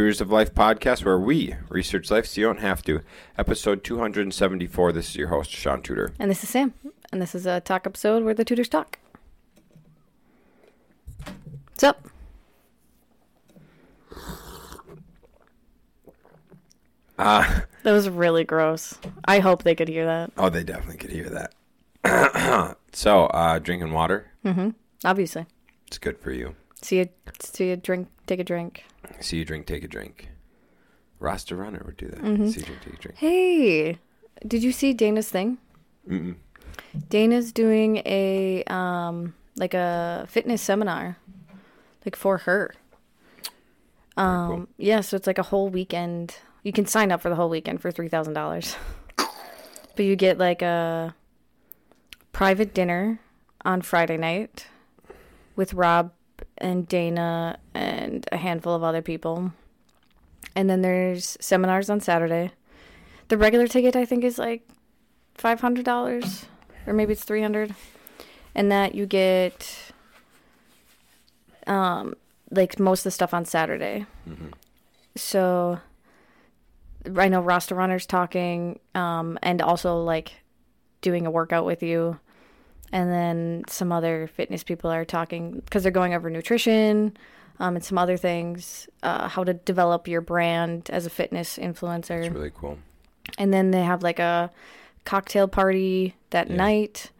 Tutors of Life podcast, where we research life so you don't have to. Episode 274. This is your host, Shaun Tudor. And this is Sam. And this is a talk episode where the tutors talk. What's up? Uh, That was really gross. I hope they could hear that. oh, they definitely could hear that. so, uh, drinking water, Mm hmm. Obviously. it's good for you. See you, see you drink, take a drink. See you drink, take a drink. Rasta Runner would do that. Mm-hmm. See you drink, take a drink. Hey, did you see Dana's thing? Mm-mm. Dana's doing a um like a fitness seminar, like for her. Um, cool. yeah, so it's like a whole weekend. You can sign up for the whole weekend for three thousand dollars, but you get like a private dinner on Friday night with Rob and Dana and a handful of other people, and then there's seminars on Saturday. The regular ticket I think is like five hundred dollars, or maybe it's three hundred, and that you get um like most of the stuff on Saturday. So I know Rasta Runner's talking, um, and also like doing a workout with you. And then some other fitness people are talking because they're going over nutrition um, and some other things, uh, how to develop your brand as a fitness influencer It's really cool. and then they have like a cocktail party that Yeah. night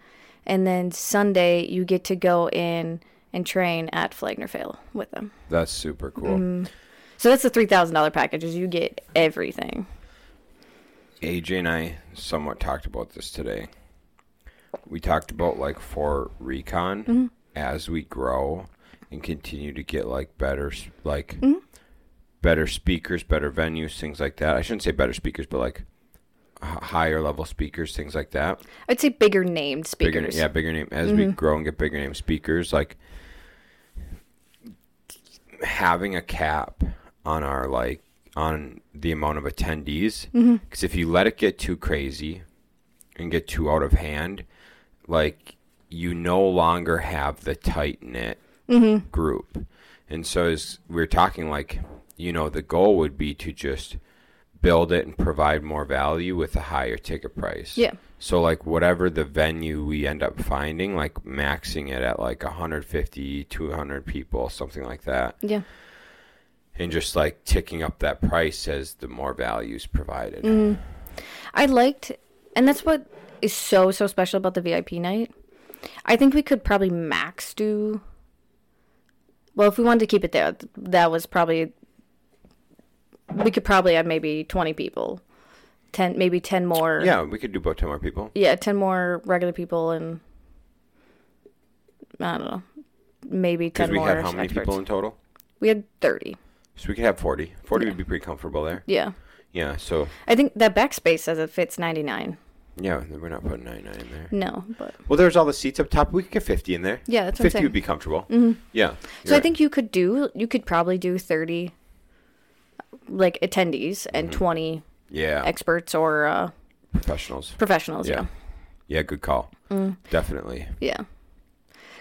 and then sunday you get to go in and train at flagner Vale with them That's super cool. so that's the $3000 package is you get everything AJ and I somewhat talked about this today. We talked about like for REI-CON mm-hmm. as we grow and continue to get like better like mm-hmm. better speakers, better venues, things like that. I shouldn't say better speakers, but like higher level speakers, things like that. i'd say bigger named Bigger, speakers. yeah, bigger name as we mm-hmm. grow and get bigger name speakers, like having a cap on our like on the amount of attendees. Because if you let it get too crazy and get too out of hand like you no longer have the tight knit group and so as we are talking like you know the goal would be to just build it and provide more value with a higher ticket price Yeah. so like whatever the venue we end up finding like maxing it at like 150 200 people something like that yeah and just like ticking up that price as the more value is provided. Mm-hmm. I liked, and that's what is so so special about the VIP night. I think we could probably max do. Well, if we wanted to keep it there, that was probably. We could probably have maybe twenty people, ten maybe ten more. Yeah, we could do about 10 more people. Yeah, ten more regular people and. I don't know, maybe ten we more had how many experts. people in total? We had thirty. So we could have 40. 40 would be pretty comfortable there. Yeah, Yeah, so I think that backspace says it fits ninety nine. Yeah, we're not putting 99 in there. No, but Well, there's all the seats up top. We could get 50 in there. yeah, that's what I'm 50 saying. would be comfortable. Yeah. So you're I think you could do you could probably do 30 like attendees Mm-hmm. and 20 yeah, experts or uh, professionals. professionals, Yeah. yeah. Yeah, good call. Mm. Definitely. Yeah.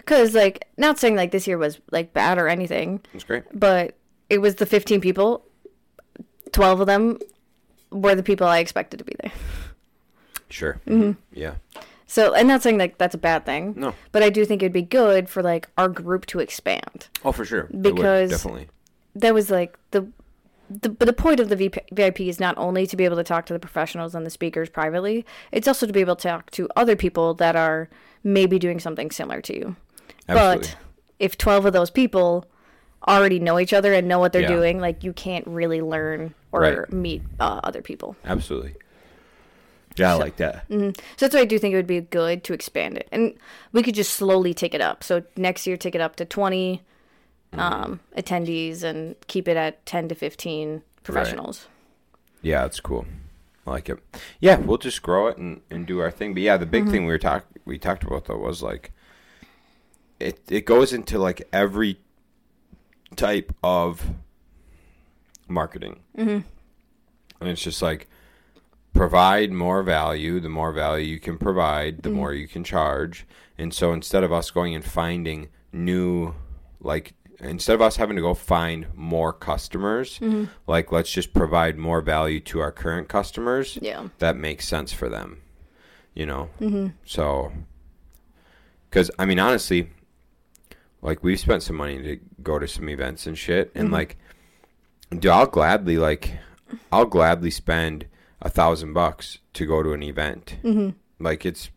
Cuz like not saying like this year was like bad or anything, That's great. but it was the 15 people 12 of them were the people I expected to be there. Sure. Mm-hmm. Yeah. So, and not saying like that's a bad thing, No. but I do think it'd be good for like our group to expand. Oh, for sure. It would, Because- definitely. that was like the the but the point of the VIP is not only to be able to talk to the professionals and the speakers privately, it's also to be able to talk to other people that are maybe doing something similar to you. Absolutely. But if 12 of those people already know each other and know what they're Yeah. doing, like you can't really learn or Right. meet uh, other people. Absolutely. Yeah, I like that. So that's why I do think it would be good to expand it. And we could just slowly take it up. So next year, take it up to 20 Mm-hmm. um, attendees and keep it at 10 to 15 professionals. Yeah, it's cool. I like it. Yeah, we'll just grow it and, and do our thing. But yeah, the big thing we were talk we talked about though was like it it goes into like every type of marketing. Mm-hmm. And it's just like provide more value. The more value you can provide, the more you can charge. And so instead of us going and finding new like instead of us having to go find more customers, Mm-hmm. like let's just provide more value to our current customers. Yeah. That makes sense for them, you know. Mm-hmm. So, because I mean, honestly, like we've spent some money to go to some events and shit, and like, dude, I'll gladly like, I'll gladly spend a thousand bucks to go to an event. Mm-hmm. Like it's,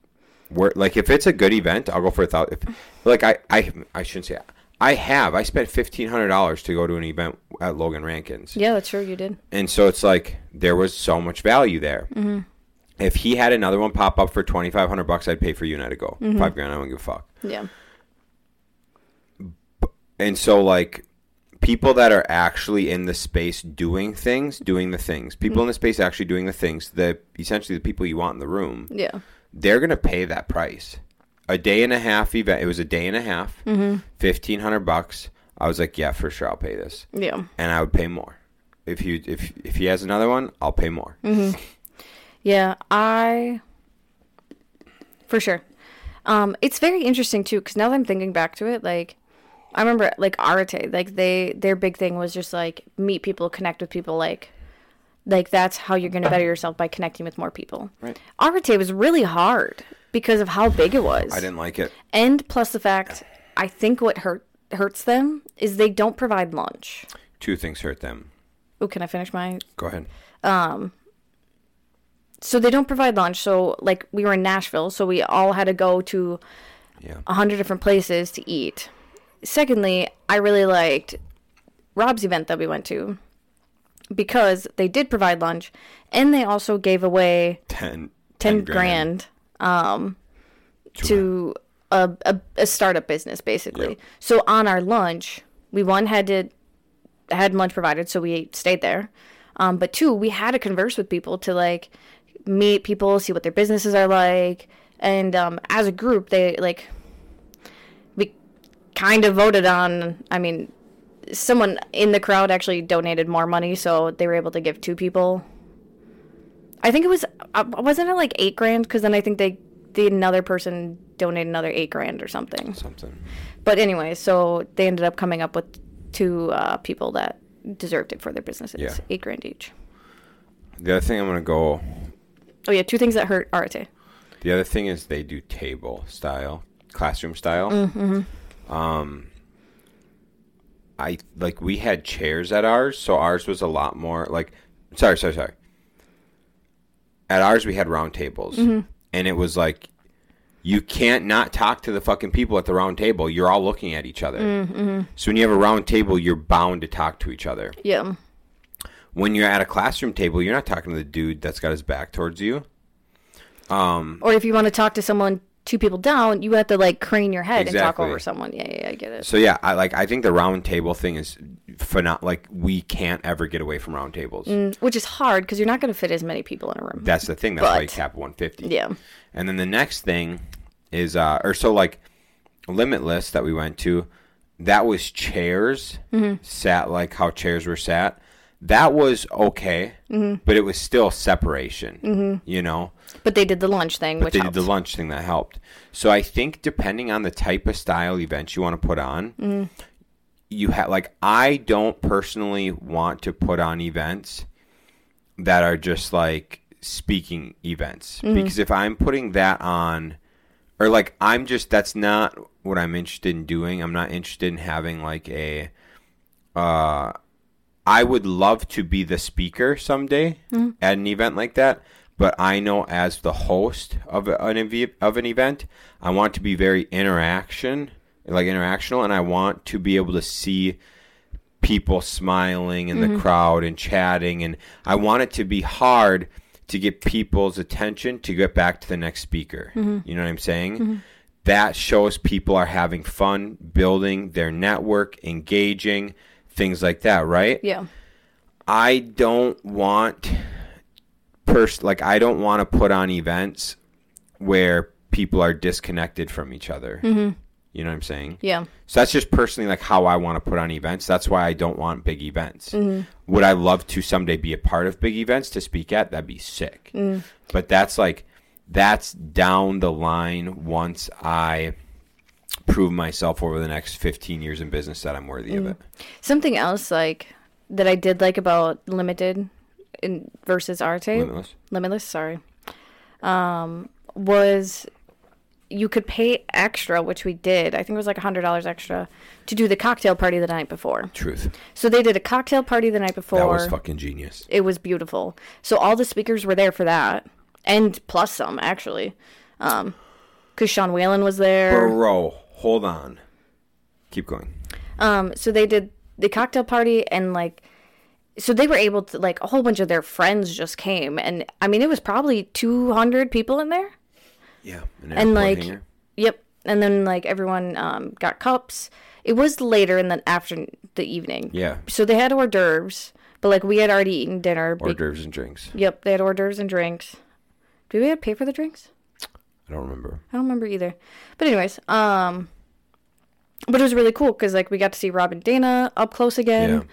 where like if it's a good event, I'll go for a thousand. If, Like I, I, I shouldn't say. I have. I spent fifteen hundred dollars to go to an event at Logan Rankins. Yeah, that's true. You did. And so it's like there was so much value there. Mm-hmm. If he had another one pop up for twenty five hundred bucks, I'd pay for you Unite to go. Five grand, I don't give a fuck. Yeah. And so like people that are actually in the space doing things, doing the things, people in the space actually doing the things, the essentially the people you want in the room, Yeah. they're gonna pay that price. A day and a half event. It was a day and a half, fifteen hundred bucks. I was like, yeah, for sure, I'll pay this, Yeah. and I would pay more. If you if if he has another one, I'll pay more. Yeah, I for sure. Um, it's very interesting too because now that I'm thinking back to it, like I remember like Arate, like they their big thing was just like meet people, connect with people, like like that's how you're going to better yourself by connecting with more people. Right. Arate was really hard because of how big it was, I didn't like it. and plus the fact I think what hurt hurts them is they don't provide lunch. Two things hurt them. Oh, can I finish my Go ahead. Um so they don't provide lunch. So like we were in Nashville, so we all had to go to Yeah. a hundred different places to eat. Secondly, I really liked Rob's event that we went to because they did provide lunch and they also gave away 10, 10 grand, um, to a, a, a startup business basically. Yep. So on our lunch, we one had to had lunch provided, so we stayed there. Um, but two, we had to converse with people to like meet people, see what their businesses are like, and um, as a group, they like kind of voted on. I mean, someone in the crowd actually donated more money, so they were able to give two people. I think it was uh, wasn't it like eight grand? Because then I think they the another person donated another eight grand or something. Something. But anyway, so they ended up coming up with two uh, people that deserved it for their businesses. Yeah. Eight grand each. The other thing I'm gonna go. Oh yeah, two things that hurt Arte. The other thing is they do table style, classroom style. Mm-hmm. Um, I like we had chairs at ours, so ours was a lot more like. Sorry, sorry, sorry. At ours, we had round tables, Mm-hmm. and it was like you can't not talk to the fucking people at the round table. You're all looking at each other. Mm-hmm. So when you have a round table, you're bound to talk to each other. Yeah. When you're at a classroom table, you're not talking to the dude that's got his back towards you. Um, Or if you want to talk to someone two people down, you have to like crane your head and talk over someone. Yeah, yeah, I get it. So yeah, I like. I think the round table thing is phenom- Like we can't ever get away from round tables. Mm, Which is hard because you're not going to fit as many people in a room. That's the thing. That's why you cap 150. yeah. And then the next thing is, uh, or so like, Limitless that we went to, that was chairs sat like how chairs were sat. That was okay, mm-hmm. but it was still separation. Mm-hmm. You know, But they did the lunch thing, but which they helps. did the lunch thing that helped. So I think depending on the type of style event you want to put on, mm-hmm. you have like I don't personally want to put on events that are just like speaking events because if I'm putting that on or like I'm just that's not what I'm interested in doing. I'm not interested in having like a uh I would love to be the speaker someday hmm. at an event like that, but I know as the host of an ev- of an event, I want to be very interaction, like interactional, and I want to be able to see people smiling in the mm-hmm. crowd and chatting, and I want it to be hard to get people's attention to get back to the next speaker. Mm-hmm. You know what I'm saying? Mm-hmm. That shows people are having fun, building their network, engaging, things like that, right? Yeah. I don't want pers- like I don't want to put on events where people are disconnected from each other. Mm-hmm. You know what I'm saying? Yeah. So that's just personally like how I want to put on events. That's why I don't want big events. Mm-hmm. Would I love to someday be a part of big events to speak at? That'd be sick. Mm. But that's like that's down the line once I prove myself over the next 15 years in business that I'm worthy of it. Something else like that I did like about limited in versus Arte Limitless. Limitless, sorry. Um, was you could pay extra, which we did. I think it was like hundred dollars extra to do the cocktail party the night before. Truth. So they did a cocktail party the night before. That was fucking genius. it was beautiful. So all the speakers were there for that, and plus some actually, um, because Sean Whalen was there. Bro, hold on. Keep going. Um, so they did the cocktail party and like, so they were able to like a whole bunch of their friends just came, and I mean it was probably two hundred people in there. Yeah. An and like hangar. yep and then like everyone um, got cups it was later in the after the evening Yeah. so they had hors d'oeuvres but like we had already eaten dinner Hors d'oeuvres and drinks. yep they had hors d'oeuvres and drinks did we have to pay for the drinks I don't remember. i don't remember either but anyways um but it was really cool because like we got to see rob and dana up close again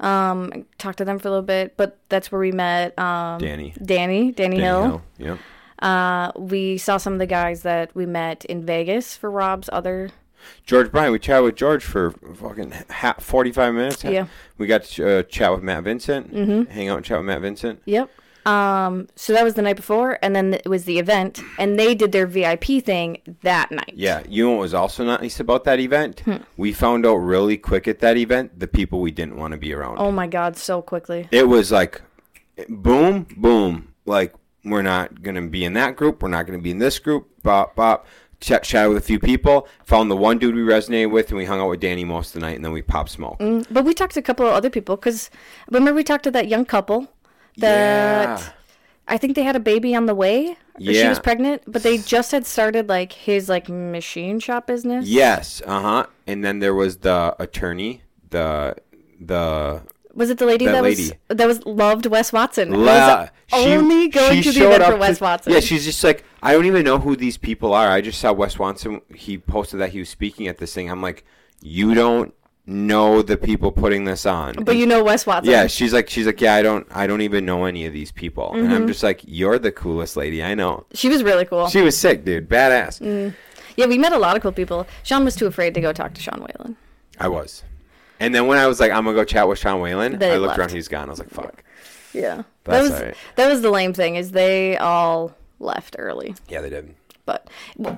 um talked to them for a little bit but that's where we met um Danny. danny danny, Danny hill. Hill. Yep. uh we saw some of the guys that we met in vegas for rob's other George Bryan. We chatted with George for fucking ha- 45 minutes. Yeah. We got to uh, chat with Matt Vincent. Mm-hmm. Hang out and chat with Matt Vincent. Yep. Um, so that was the night before, and then it was the event, and they did their VIP thing that night. Yeah. You know what was also nice about that event? Hmm. We found out really quick at that event the people we didn't want to be around. Oh my God, so quickly. It was like boom, boom. Like, we're not going to be in that group. We're not going to be in this group. Bop, bop. Chat, chat with a few people. Found the one dude we resonated with, and we hung out with Danny most of the night, and then we popped smoke. Mm, But we talked to a couple of other people because remember we talked to that young couple that Yeah. I think they had a baby on the way. Or She was pregnant, but they just had started like his like machine shop business. Yes, uh huh. And then there was the attorney, the the Was it the lady That that, lady. was that was loved Wes Watson? la. was only going to the event for Wes Watson. Yeah, she's just like, I don't even know who these people are. I just saw Wes Watson. He posted that he was speaking at this thing. I'm like, you don't know the people putting this on. but you know Wes Watson. yeah, she's like, she's like, yeah, I don't, I don't even know any of these people, and Mm-hmm. I'm just like, you're the coolest lady I know. she was really cool. She was sick, dude, badass. Mm. yeah, we met a lot of cool people. Shaun was too afraid to go talk to Sean Whalen. I was. And then when I was like, I'm gonna go chat with Sean Whalen, I looked left. around, he's gone. I was like, fuck. Yeah, that was alright. that was the lame thing is they all left early, Yeah, they did. but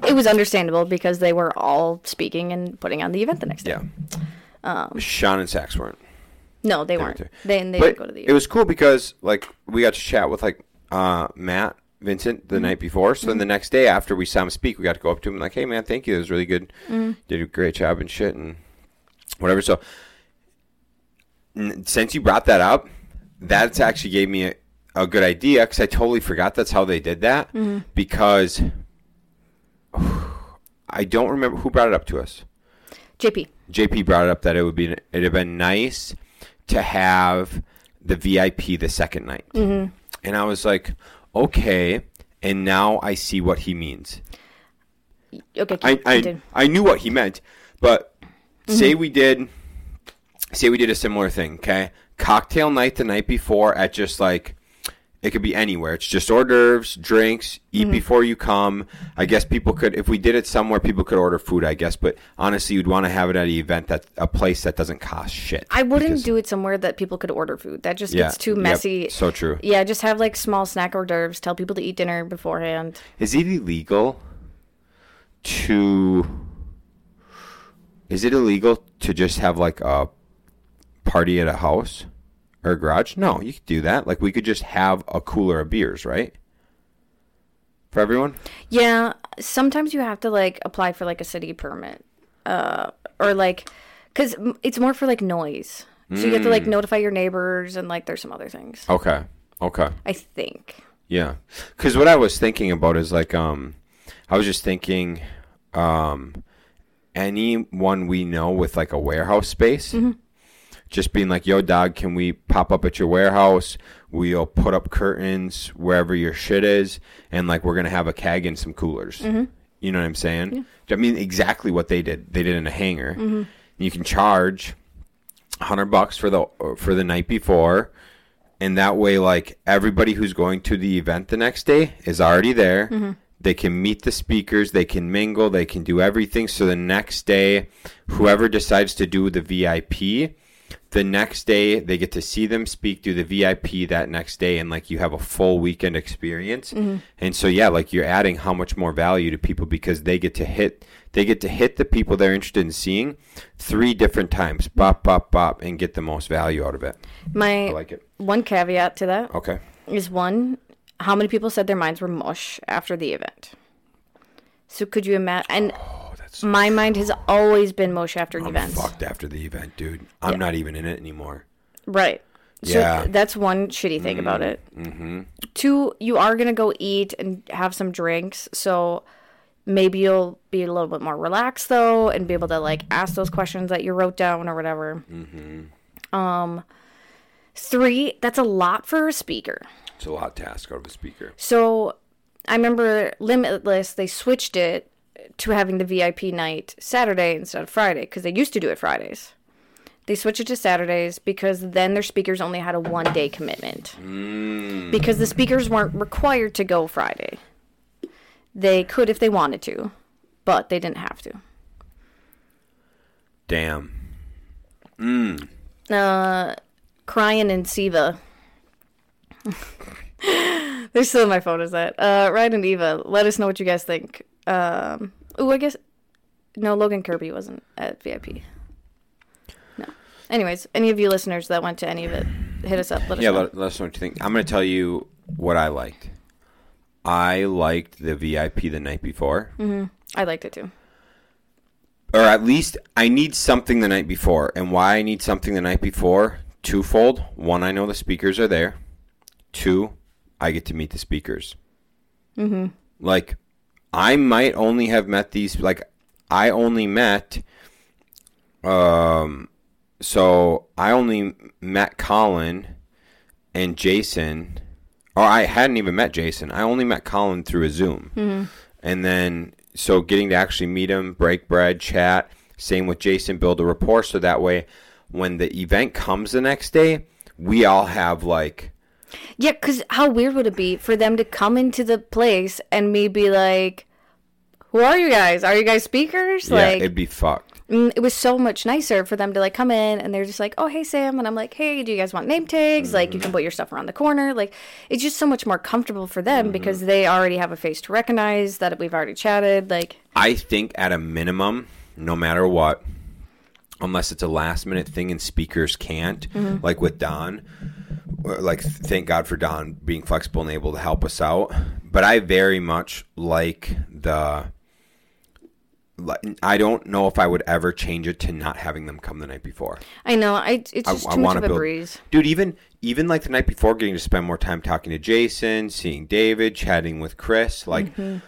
it was understandable because they were all speaking and putting on the event the next day. Yeah. Um, Sean and Sax weren't. No, they They weren't. weren't They they but didn't go to the it was cool because like we got to chat with like uh, Matt Vincent Mm-hmm. the night before. So then the next day after we saw him speak, we got to go up to him and like, "Hey man, thank you. It was really good. Mm-hmm. Did a great job and shit and whatever." So n- since you brought that up, that's actually gave me a, a good idea because I totally forgot that's how they did that Mm-hmm. because I don't remember who brought it up to us. JP. JP brought it up that it would be it'd have been nice to have the VIP the second night, mm-hmm. and I was like, okay. And now I see what he means. Okay, I I. I knew what he meant, but say we did, say we did a similar thing. Okay, cocktail night the night before at just like. It could be anywhere. It's just hors d'oeuvres, drinks, eat mm-hmm. before you come. I guess people could, if we did it somewhere, people could order food, I guess. But honestly, you'd want to have it at an event that, a place that doesn't cost shit. I wouldn't because- do it somewhere that people could order food. That just Yeah, gets too yep, messy. so true. Yeah, just have like small snack hors d'oeuvres. Tell people to eat dinner beforehand. Is it illegal to? Is it illegal to just have like a party at a house or a garage? No, you could do that. Like we could just have a cooler of beers, right? For everyone. Yeah, sometimes you have to like apply for like a city permit, uh, or like, cause it's more for like noise. So you have to like notify your neighbors and like there's some other things. Okay. Okay. I think. Yeah, because what I was thinking about is like, um, I was just thinking, um, anyone we know with like a warehouse space, just being like, "Yo, dog, can we pop up at your warehouse? We'll put up curtains wherever your shit is, and like we're gonna have a keg and some coolers." Mm-hmm. You know what I'm saying? I mean, exactly what they did. They did in a hangar. Mm-hmm. You can charge hundred bucks for the for the night before and that way like everybody who's going to the event the next day is already there mm-hmm. They can meet the speakers, they can mingle, they can do everything. So the next day, whoever decides to do the VIP, the next day they get to see them speak, do the VIP that next day, and like you have a full weekend experience. Mm-hmm. And so yeah, like you're adding how much more value to people because they get to hit they get to hit the people they're interested in seeing three different times, bop, bop, bop, and get the most value out of it. My I like it. one caveat to that Okay. is one, how many people said their minds were mush after the event? So could you imagine? And My mind has always been mush after I'm events. fucked after the event, dude. I'm not even in it anymore. Right. So Yeah. th- that's one shitty thing about it. Mm-hmm. Two, you are gonna go eat and have some drinks, so maybe you'll be a little bit more relaxed though, and be able to like ask those questions that you wrote down or whatever. Mm-hmm. Um, three, that's a lot for a speaker. It's a lot to ask out of a speaker. So I remember Limitless, they switched it to having the VIP night Saturday instead of Friday because they used to do it Fridays. They switched it to Saturdays because then their speakers only had a one day commitment. Because the speakers weren't required to go Friday. They could if they wanted to, but they didn't have to. Damn. Uh, Crying and Siva. They're still in my photos. That uh, Ryan and Eva. Let us know what you guys think. Um, oh, I guess no. Logan Kirby wasn't at VIP. No. Anyways, any of you listeners that went to any of it, hit us up. Let us Yeah, know. let, let us know what you think. I'm going to tell you what I liked. I liked the VIP the night before. I liked it too. Or at least I need something the night before. And why I need something the night before, twofold. One, I know the speakers are there. Two, I get to meet the speakers. Mm-hmm. Like, I might only have met these, like, I only met, um, so I only met Colin and Jason, or I hadn't even met Jason. I only met Colin through a Zoom. And then, so getting to actually meet him, break bread, chat, same with Jason, build a rapport. So that way, when the event comes the next day, we all have like, Yeah, because how weird would it be for them to come into the place and me be like, "Who are you guys? Are you guys speakers?" yeah, like, it'd be fucked. Mm, it was so much nicer for them to like come in and they're just like, "Oh, hey Sam," and I'm like, "Hey, do you guys want name tags? Like, you mm-hmm. can put your stuff around the corner. Like, it's just so much more comfortable for them because mm-hmm. they already have a face to recognize that we've already chatted. Like, I think at a minimum, no matter what, unless it's a last minute thing and speakers can't, mm-hmm. like with Don, Uh, like thank God for Don being flexible and able to help us out. But I very much like the. I don't know if I would ever change it to not having them come the night before. I know, I it's I- just I too much wanna of a build- breeze. Dude, even even like the night before, getting to spend more time talking to Jason, seeing David, chatting with Chris, like mm-hmm.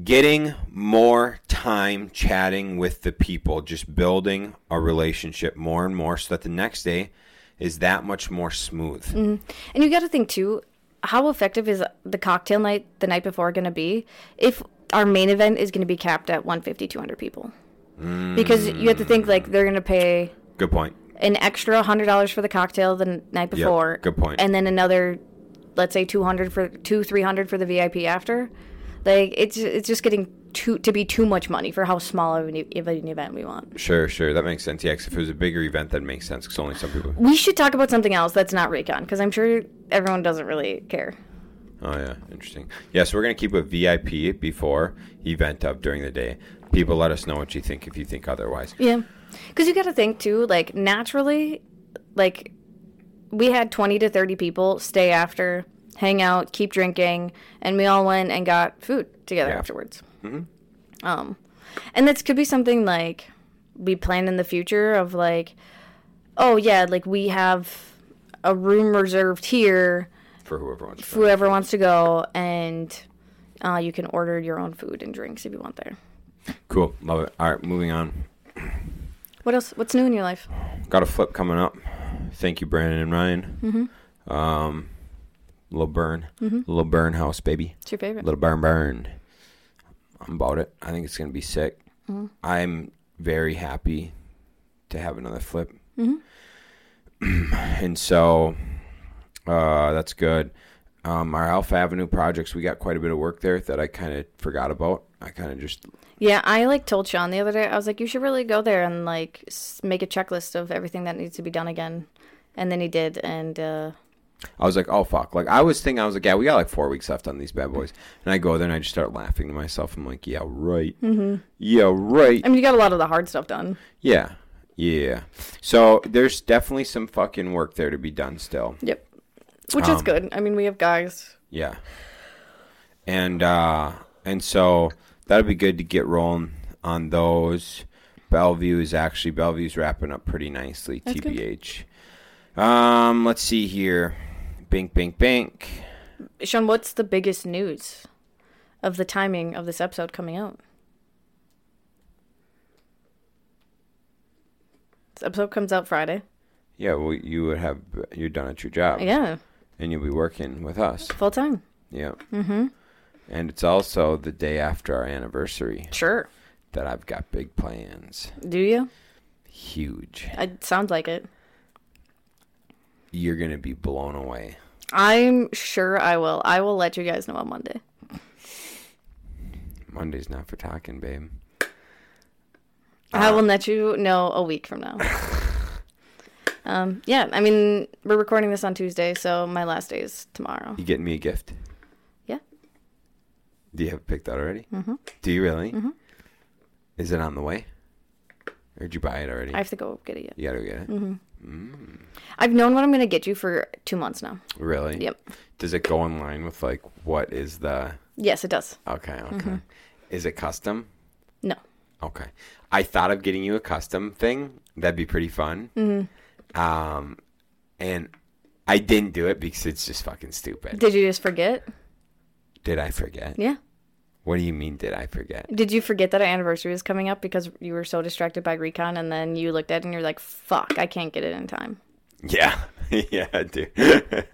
getting more time chatting with the people, just building a relationship more and more, so that the next day is that much more smooth. Mm-hmm. And you got to think too, how effective is the cocktail night the night before going to be if our main event is going to be capped at 150, 200 people? Because you have to think like they're going to pay Good point. an extra hundred dollars for the cocktail the night before. good point. And then another, let's say two hundred for two three hundred for the VIP after. Like it's it's just getting too to be too much money for how small of an, of an event we want. Sure, sure, that makes sense. Yeah, 'cause if it was a bigger event, that makes sense. Because only some people. We should talk about something else that's not REI-CON because I'm sure everyone doesn't really care. Oh yeah, interesting. Yeah, so we're gonna keep a VIP before event up during the day. People, let us know what you think if you think otherwise. Yeah, because you got to think too. Like naturally, like we had twenty to thirty people stay after, hang out, keep drinking, and we all went and got food together Yeah. afterwards. Um, and this could be something like we plan in the future of like, oh yeah, like we have a room reserved here For whoever wants. to for whoever wants to go, and uh, you can order your own food and drinks if you want there. Cool, love it. All right, moving on. What else? What's new in your life? Got a flip coming up. Thank you, Brandon and Ryan. Mm-hmm. Um, little burn, little burn house, baby. What's your favorite? Little burn burn. I'm about it. I think it's gonna be sick. Mm-hmm. I'm very happy to have another flip, Mm-hmm. and so uh, that's good. Um, our Alpha Avenue projects, we got quite a bit of work there that I kind of forgot about. I kind of just Yeah, I like told Shaun the other day. I was like, you should really go there and like make a checklist of everything that needs to be done again. And then he did, and uh, I was like, oh fuck! Like I was thinking, I was like, yeah, we got like four weeks left on these bad boys, and I go there and I just start laughing to myself. I'm like, yeah, right, mm-hmm. yeah, right, I mean, you got a lot of the hard stuff done. yeah, yeah. So there's definitely some fucking work there to be done still. Yep, which is Um, good. I mean, we have guys. Yeah. And uh and so that'll be good to get rolling on those. Bellevue is actually Bellevue's wrapping up pretty nicely, That's good. TBH. Um, let's see here. Bink bink bink. Shaun, what's the biggest news of the timing of this episode coming out? This episode comes out Friday. Yeah, well you would have you're done at your job. Yeah, And you'll be working with us. full time. Yeah. Mm-hmm. And it's also the day after our anniversary Sure. that I've got big plans. Do you? Huge. It sounds like it. You're gonna be blown away. I'm sure I will. I will let you guys know on Monday. Monday's not for talking, babe. I will let you know a week from now. um, yeah, I mean, we're recording this on Tuesday, so my last day is tomorrow. You getting me a gift? Yeah. Do you have it picked out already? Mm-hmm. Do you really? Mm-hmm. Is it on the way? Or did you buy it already? I have to go get it yet. you gotta get it. Mm-hmm. I've known what I'm going to get you for two months now. Really? Yep. Does it go in line with like what is the? Yes, it does. Okay. Okay. Mm-hmm. Is it custom? No. Okay. I thought of getting you a custom thing. That'd be pretty fun. Mm-hmm. Um, and I didn't do it because it's just fucking stupid. Did you just forget? Did I forget? Yeah. What do you mean? Did I forget? Did you forget that our anniversary was coming up because you were so distracted by REI-CON and then you looked at it and you're like, fuck, I can't get it in time? Yeah, yeah, dude.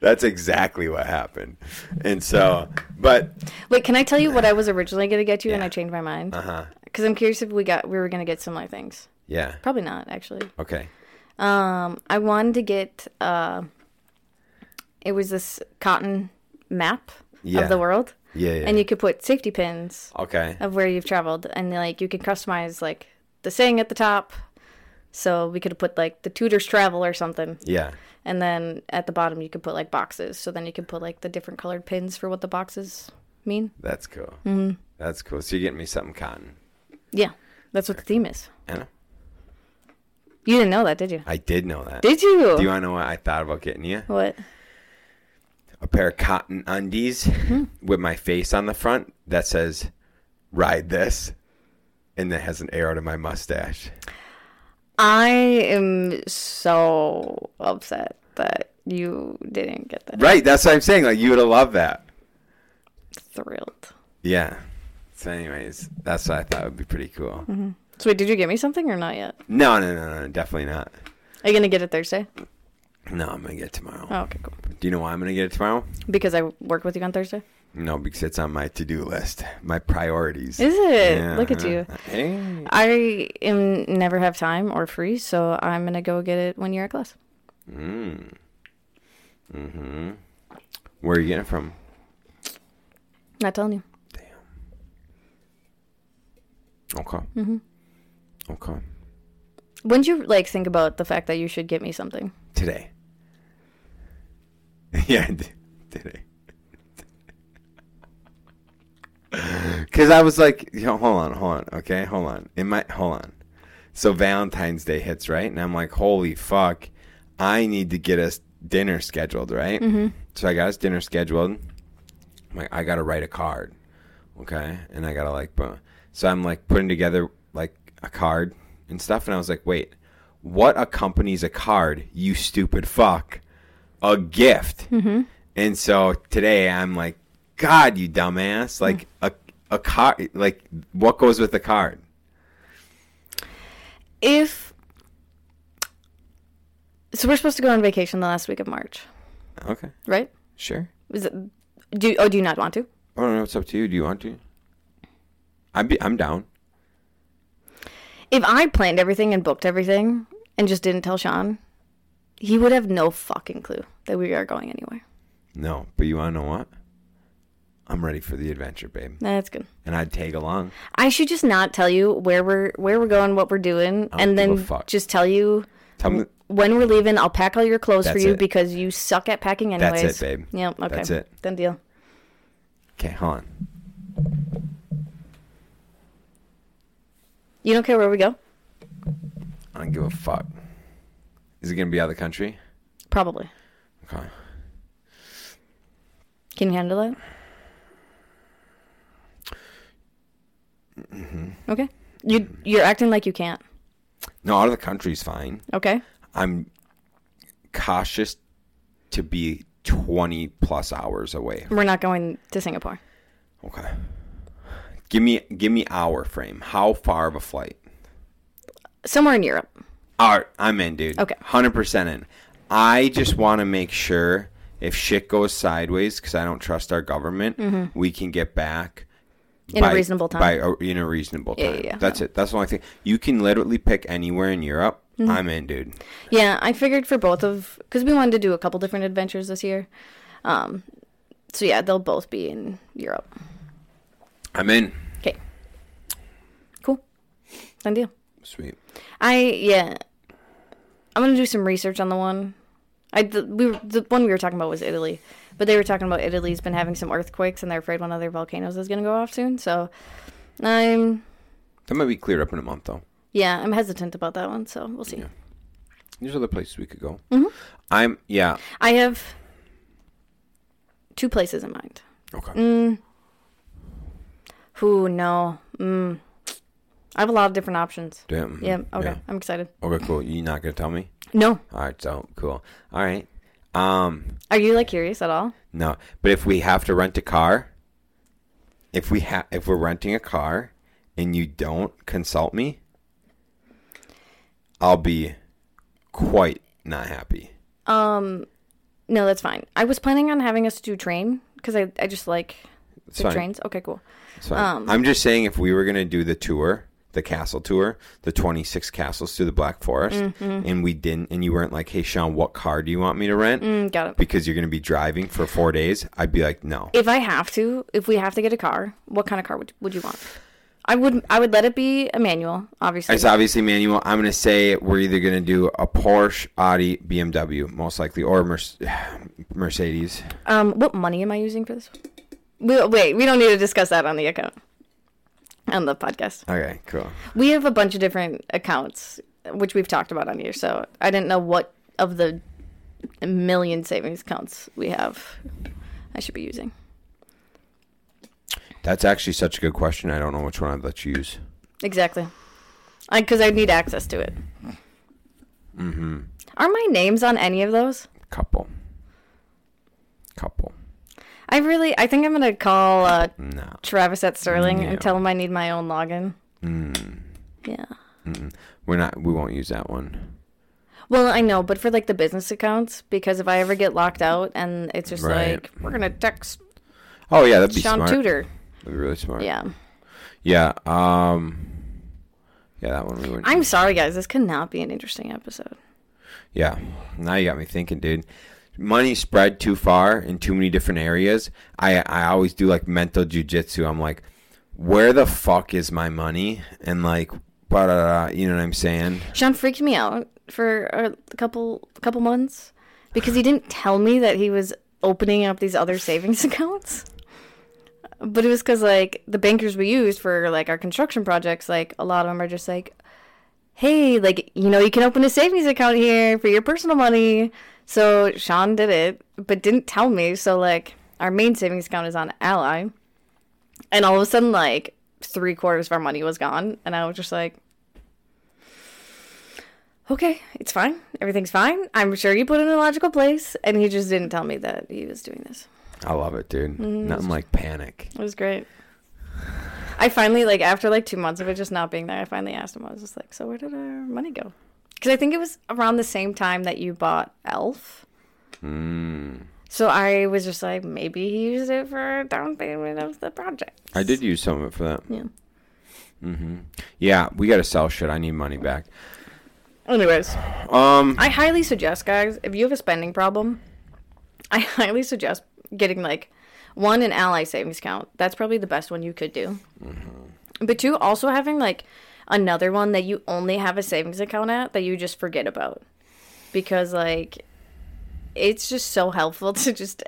That's exactly what happened. And so, but Wait, can I tell you what I was originally going to get you and I changed my mind? uh huh. Because I'm curious if we got we were going to get similar things. Yeah. Probably not, actually. Okay. Um, I wanted to get uh, it was this cotton map Yeah. of the world, Yeah. yeah. and you could put safety pins okay. of where you've traveled, and like you could customize like the saying at the top. So we could put like the tutors travel or something, Yeah. and then at the bottom you could put like boxes. So then you could put like the different colored pins for what the boxes mean. That's cool. Mm-hmm. That's cool. So you're getting me something cotton. Yeah, that's what the theme is. Anna? You didn't know that, did you? I did know that. Did you? Do you want to know what I thought about getting you? what? A pair of cotton undies Hmm. with my face on the front that says, ride this. And that has an arrow to my mustache. I am so upset that you didn't get that. Right. That's what I'm saying. Like, you would have loved that. Thrilled. Yeah. So, anyways, that's what I thought would be pretty cool. Mm-hmm. So wait, did you get me something or not yet? No, no, no, no, definitely not. Are you gonna get it Thursday? No, I'm gonna get it tomorrow. Oh, okay, cool. Do you know why I'm gonna get it tomorrow? Because I work with you on Thursday. No, because it's on my to-do list, my priorities. Is it? Yeah. Look at you. Hey. I am never have time or free, so I'm gonna go get it when you're at class. Mm. Mm-hmm. Where are you getting it from? Not telling you. Damn. Okay. Mm-hmm. Okay. When did you like think about the fact that you should get me something? Today. yeah, I did today. Because I was like, yo, hold on, hold on, okay, hold on. In my, hold on. So Valentine's Day hits, right? And I'm like, holy fuck, I need to get us dinner scheduled, right? Mm-hmm. So I got us dinner scheduled. I'm like, I gotta write a card, okay? And I gotta like, bu- so I'm like putting together like a card and stuff. And I was like, wait, what accompanies a card? You stupid fuck, a gift. Mm-hmm. And so today I'm like, God, you dumbass! Like a a card, like what goes with the card? If so, we're supposed to go on vacation the last week of March, Okay, right? sure. Is it? Do oh, do you not want to? I don't know. It's up to you. Do you want to? I'm be, I'm down. If I planned everything and booked everything and just didn't tell Shaun, he would have no fucking clue that we are going anywhere. No, but you want to know what? I'm ready for the adventure, babe, That's good. and I'd tag along. I should just not tell you where we're where we're going, what we're doing, and then just tell you Tell me when we're leaving. I'll pack all your clothes for you it. because you suck at packing That's anyways. it, babe. Yep. Okay. That's it. Done deal. Okay, hold on. You don't care where we go? I don't give a fuck. Is it gonna be out of the country? Probably. Okay. Can you handle it? Mm-hmm. Okay. You you're acting like you can't. No, out of the country's fine. Okay. I'm cautious to be 20 plus hours away. We're not going to Singapore. Okay. Give me give me hour frame. How far of a flight? Somewhere in Europe. All right, I'm in, dude. Okay. 100% in. I just want to make sure if shit goes sideways cuz I don't trust our government, we can get back Mm-hmm. In a reasonable time. By a, in a reasonable Yeah, time. yeah, yeah. That's it. That's the only thing. You can literally pick anywhere in Europe. Mm-hmm. I'm in, dude. Yeah, I figured for both of because we wanted to do a couple different adventures this year. Um, so yeah, they'll both be in Europe. I'm in. Okay. Cool. Done deal. Sweet. I yeah. I'm gonna do some research on the one. I the, we were, the one we were talking about was Italy, but they were talking about Italy's been having some earthquakes and they're afraid one of their volcanoes is gonna go off soon. So I'm That might be cleared up in a month though. yeah I'm hesitant about that one. So we'll see. Yeah. There's other places we could go. Mhm. I'm yeah. I have two places in mind. Okay. Mm. Who no. Mm. I have a lot of different options. Damn. Yeah. Okay. I'm excited. Okay, cool. You not gonna tell me? No. All right, so cool. All right. Um, Are you like curious at all? no, but if we have to rent a car, if we have, if we're renting a car, and you don't consult me, I'll be quite not happy. Um, no, that's fine. I was planning on having us do train because I, I just like It's the fine. trains. Okay, cool. Um, I'm just saying, if we were gonna do the tour, the castle tour, the 26 castles through the Black Forest, and we didn't, and you weren't like, "Hey, Shaun, what car do you want me to rent?" Mm, got it. Because you're gonna be driving for four days, I'd be like, "No." If I have to, if we have to get a car, what kind of car would would you want? I would I would let it be a manual, obviously. It's obviously manual. I'm going to say we're either going to do a Porsche, Audi, BMW, most likely, or Merce- Mercedes. Um, what money am I using for this? We, wait, we don't need to discuss that on the account on the podcast. Okay, cool. We have a bunch of different accounts, which we've talked about on here. So I didn't know what of the million savings accounts we have I should be using. That's actually such a good question. I don't know which one I'd let you use. Exactly. Because I need access to it. Mm-hmm. Are my names on any of those? Couple. Couple. I really, I think I'm gonna call uh, No. Travis at Sterling Yeah. and tell him I need my own login. Mm. Yeah. Mm-mm. We're not. We won't use that one. Well, I know, but for like the business accounts, because if I ever get locked out and it's just Right. like we're gonna text Oh yeah, that'd be Shaun smart. Tudor. That'd be really smart. Yeah. Yeah. Um. Yeah, that one we wouldn't. I'm sorry, guys. This could not be an interesting episode. Yeah. Now you got me thinking, dude. Money spread too far in too many different areas. I I always do like mental jujitsu. I'm like, where the fuck is my money? And like, you know what I'm saying? Shaun freaked me out for a couple couple months because he didn't tell me that he was opening up these other savings accounts. But it was because like the bankers we used for like our construction projects, like a lot of them are just like, "Hey, like you know, you can open a savings account here for your personal money." So Shaun did it, but didn't tell me. So like our main savings account is on Ally, and all of a sudden like three quarters of our money was gone, and I was just like, okay, it's fine. Everything's fine. I'm sure you put it in a logical place. And he just didn't tell me that he was doing this. I love it, dude. Mm-hmm. Nothing like panic. It was great. I finally, like, after like two months of it just not being there, I finally asked him. I was just like, so where did our money go? Because I think it was around the same time that you bought Elf. Mm. So I was just like, maybe he used it for down payment of the project. I did use some of it for that. Yeah. hmm Yeah, we got to sell shit. I need money back. Anyways, Um. I highly suggest, guys, if you have a spending problem, I highly suggest getting like one an ally savings account. That's probably the best one you could do. But two, also having like another one that you only have a savings account at that you just forget about. Because like it's just so helpful to just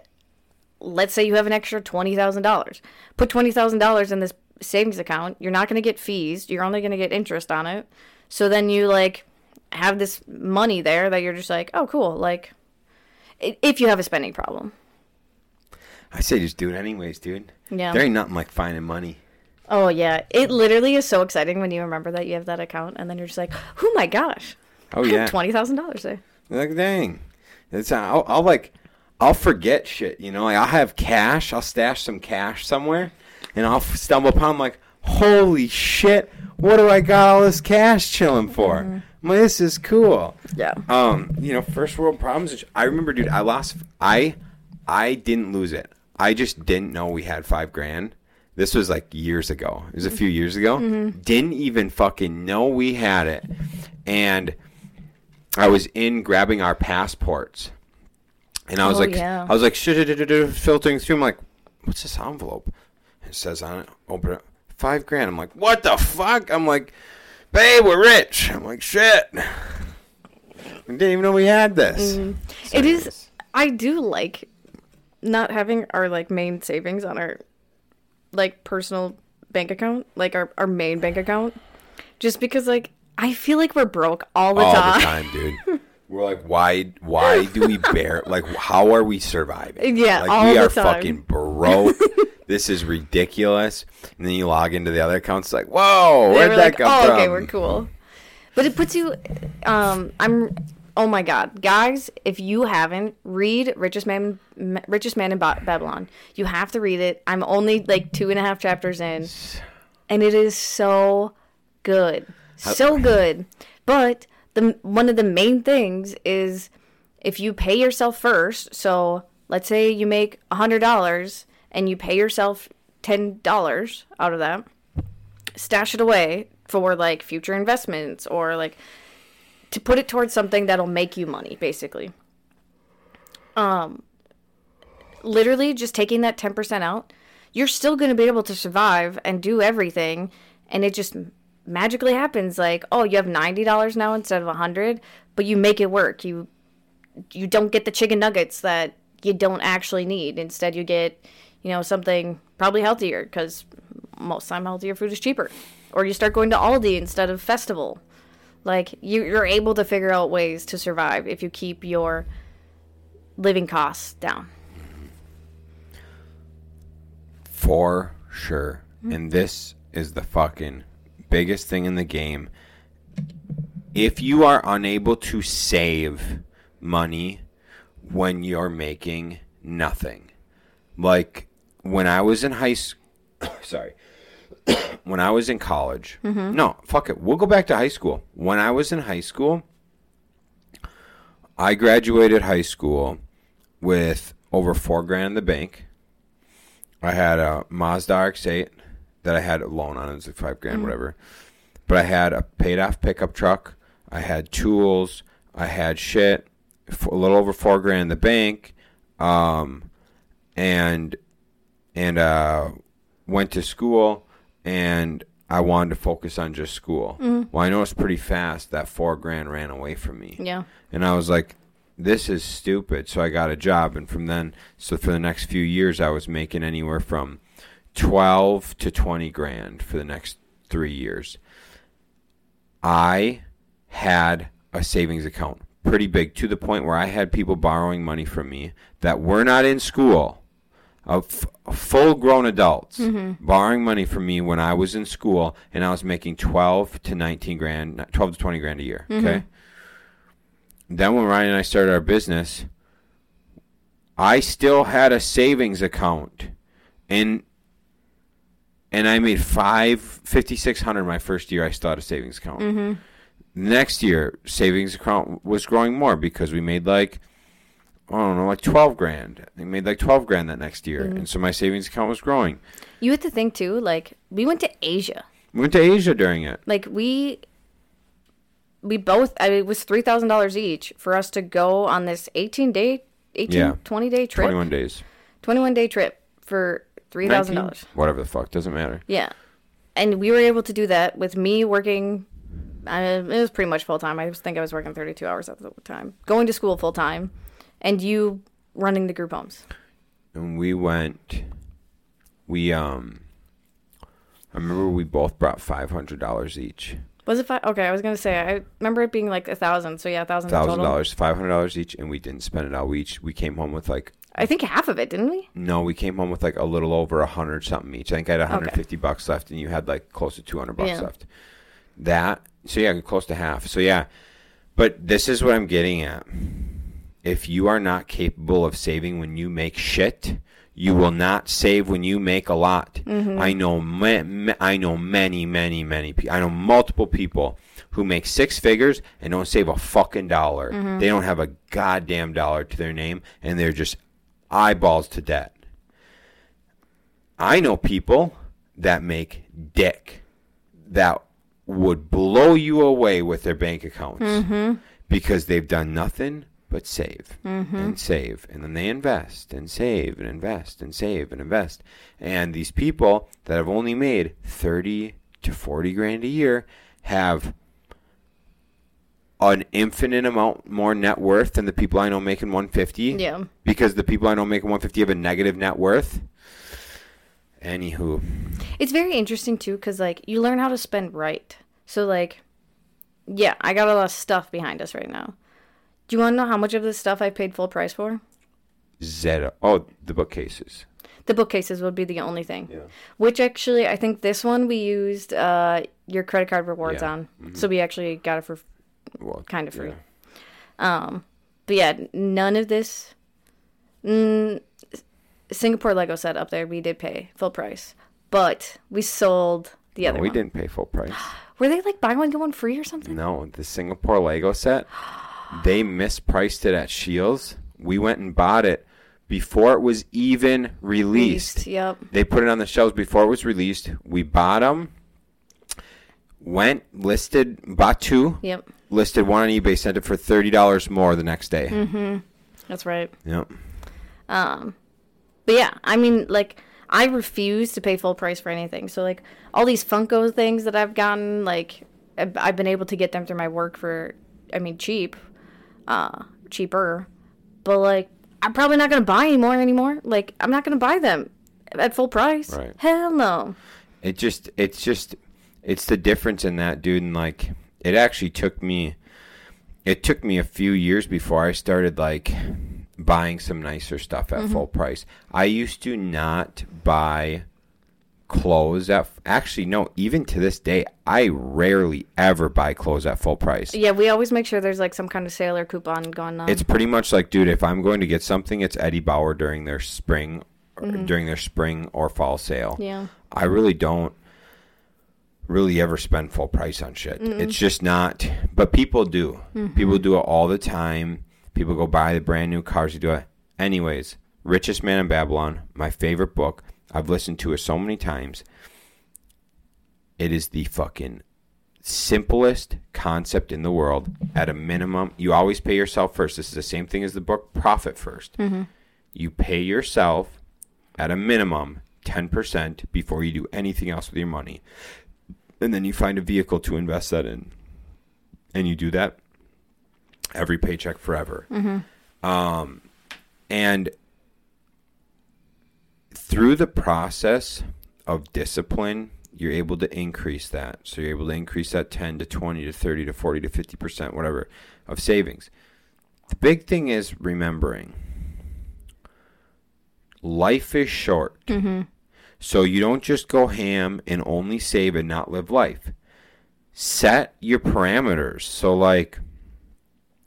let's say you have an extra $20,000. Put $20,000 in this savings account. You're not going to get fees. You're only going to get interest on it. So then you like have this money there that you're just like, "Oh, cool." Like if you have a spending problem. I say just do it anyways, dude. Yeah. There ain't nothing like finding money. Oh yeah, it literally is so exciting when you remember that you have that account, and then you're just like, "Oh my gosh, Oh I yeah. have twenty thousand dollars there." Like dang, it's I'll, I'll like I'll forget shit. You know, like I'll have cash. I'll stash some cash somewhere, and I'll stumble upon. I'm like, holy shit! What do I got all this cash chilling for? I'm like, this is cool. Yeah. Um, you know, first world problems. I remember, dude. I lost. I I didn't lose it. I just didn't know we had five grand. This was like years ago. It was a few years ago. Didn't even fucking know we had it, and I was in grabbing our passports, and I was Oh, like, yeah. I was like, filtering through. I'm like, what's this envelope? It says on it, open it, five grand. I'm like, what the fuck? I'm like, babe, we're rich. I'm like, shit. I didn't even know we had this. Mm-hmm. It is. anyways. I do like not having our like main savings on our like personal bank account, like our our main bank account, just because like I feel like we're broke all the all time. the time, dude. We're like, why? Why do we bear? Like, how are we surviving? Yeah, like all we the are time. fucking broke. this is ridiculous. And then you log into the other accounts, like, whoa, where'd that like, come oh, from? okay, we're cool. But it puts you. Um, I'm. Oh my God, guys! If you haven't, read Richest Man, Richest Man in ba- Babylon. You have to read it. I'm only like two and a half chapters in, and it is so good, so good. But the one of the main things is if you pay yourself first. So let's say you make a hundred dollars and you pay yourself ten dollars out of that stash it away for like future investments or like to put it towards something that'll make you money basically. Um literally just taking that 10% out you're still going to be able to survive and do everything and it just magically happens like oh you have $90 now instead of 100 but you make it work. You you don't get the chicken nuggets that you don't actually need. Instead you get you know something probably healthier because most time healthier food is cheaper. Or you start going to aldi instead of festival like you, you're able to figure out ways to survive if you keep your living costs down For sure. And this is the fucking biggest thing in the game. If you are unable to save money when you're making nothing, like when I was in high school, sorry, when I was in college, no, fuck it, we'll go back to high school. When I was in high school, I graduated high school with over four grand in the bank. I had a Mazda RX-8 that I had a loan on. It was like five grand, whatever. But I had a paid-off pickup truck. I had tools. I had shit. A little over four grand in the bank, um, and and uh, went to school. And I wanted to focus on just school. Mm-hmm. Well, I noticed pretty fast that four grand ran away from me. yeah And I was like, this is stupid. So I got a job. And from then, so for the next few years, I was making anywhere from 12 to 20 grand for the next three years. I had a savings account pretty big to the point where I had people borrowing money from me that were not in school. Of full grown adults mm-hmm. borrowing money from me when I was in school and I was making 12 to 19 grand, 12 to 20 grand a year. Okay mm-hmm. then when Ryan and I started our business, I still had a savings account, and and I made five fifty six hundred my first year. I still had a savings account. Mm-hmm. Next year, savings account was growing more because we made like I don't know, like twelve grand. We made like twelve grand that next year, and so my savings account was growing. you have to think too like we went to asia We went to Asia during it. like we we both I mean, it was three thousand dollars each for us to go on this eighteen day 18, Yeah. 20 day trip. 21 days. 21 day trip for $3,000. Whatever the fuck. Doesn't matter. Yeah. And we were able to do that with me working. Uh, it was pretty much full time. I think I was working 32 hours at the time. Going to school full time. And you running the group homes. And we went. We, um. I remember we both brought $500 each. Was it five? Okay, I was going to say, I remember it being like a thousand. So yeah, a thousand thousand dollars, five hundred dollars each, and we didn't spend it all. We each we came home with like I think half of it, didn't we? no, we came home with like a little over a hundred something each. I think I had hundred fifty bucks left, and you had like close to two hundred bucks Yeah. left. That so yeah, close to half. So yeah, but this is what I'm getting at. If you are not capable of saving when you make shit, you will not save when you make a lot. Mm-hmm. I know, ma- I know many, many, many. Pe- I know multiple people who make six figures and don't save a fucking dollar. Mm-hmm. They don't have a goddamn dollar to their name, and they're just eyeballs to debt. I know people that make dick that would blow you away with their bank accounts mm-hmm. because they've done nothing but save mm-hmm. and save and then they invest and save and invest and save and invest and these people that have only made 30 to 40 grand a year have an infinite amount more net worth than the people I know making 150 Yeah. because the people I know making 150 have a negative net worth anywho It's very interesting too, because like you learn how to spend right. So like, yeah, I got a lot of stuff behind us right now. Do you want to know how much of this stuff I paid full price for? Zeta oh the bookcases The bookcases would be the only thing. Yeah. Which actually, I think this one we used uh, your credit card rewards Yeah. Mm-hmm. on, so we actually got it for well kind of free. yeah. Um, but yeah, none of this. Mm, Singapore Lego set up there, we did pay full price, but we sold the No, other we one. didn't pay full price Were they like buy one get one free or something? No, the Singapore Lego set, they mispriced it at Shields. We went and bought it before it was even released. Yep. They put it on the shelves before it was released. We bought them, went, listed, bought two, Yep. listed one on eBay, sent it for $30 more the next day. Mm-hmm. That's right. Yep. Um, but yeah, I mean, like, I refuse to pay full price for anything. So, like, all these Funko things that I've gotten, like, I've been able to get them through my work for, I mean, cheap, uh, cheaper. But, like, I'm probably not going to buy anymore anymore. Like, I'm not going to buy them at full price. Right. Hell no. it just it's just it's the difference in that dude and like it actually took me it took me a few years before i started like buying some nicer stuff at full price i used to not buy clothes at actually no even to this day i rarely ever buy clothes at full price Yeah, we always make sure there's, like, some kind of sale or coupon going on. it's pretty much like dude if i'm going to get something it's eddie bauer during their spring mm-hmm. during their spring or fall sale yeah. I really don't really ever spend full price on shit. It's just not. But people do. Mm-hmm. People do it all the time. People go buy the brand new cars. You do it. Anyways, Richest Man in Babylon, my favorite book. I've listened to it so many times. It is the fucking simplest concept in the world. At a minimum, you always pay yourself first. This is the same thing as the book Profit 1st You pay yourself at a minimum 10% before you do anything else with your money. And then you find a vehicle to invest that in. And you do that every paycheck forever. Um, and through the process of discipline, you're able to increase that. So you're able to increase that 10 to 20 to 30 to 40 to 50%, whatever, of savings. The big thing is remembering life is short. Mm-hmm. So you don't just go ham and only save and not live life. Set your parameters. So, like,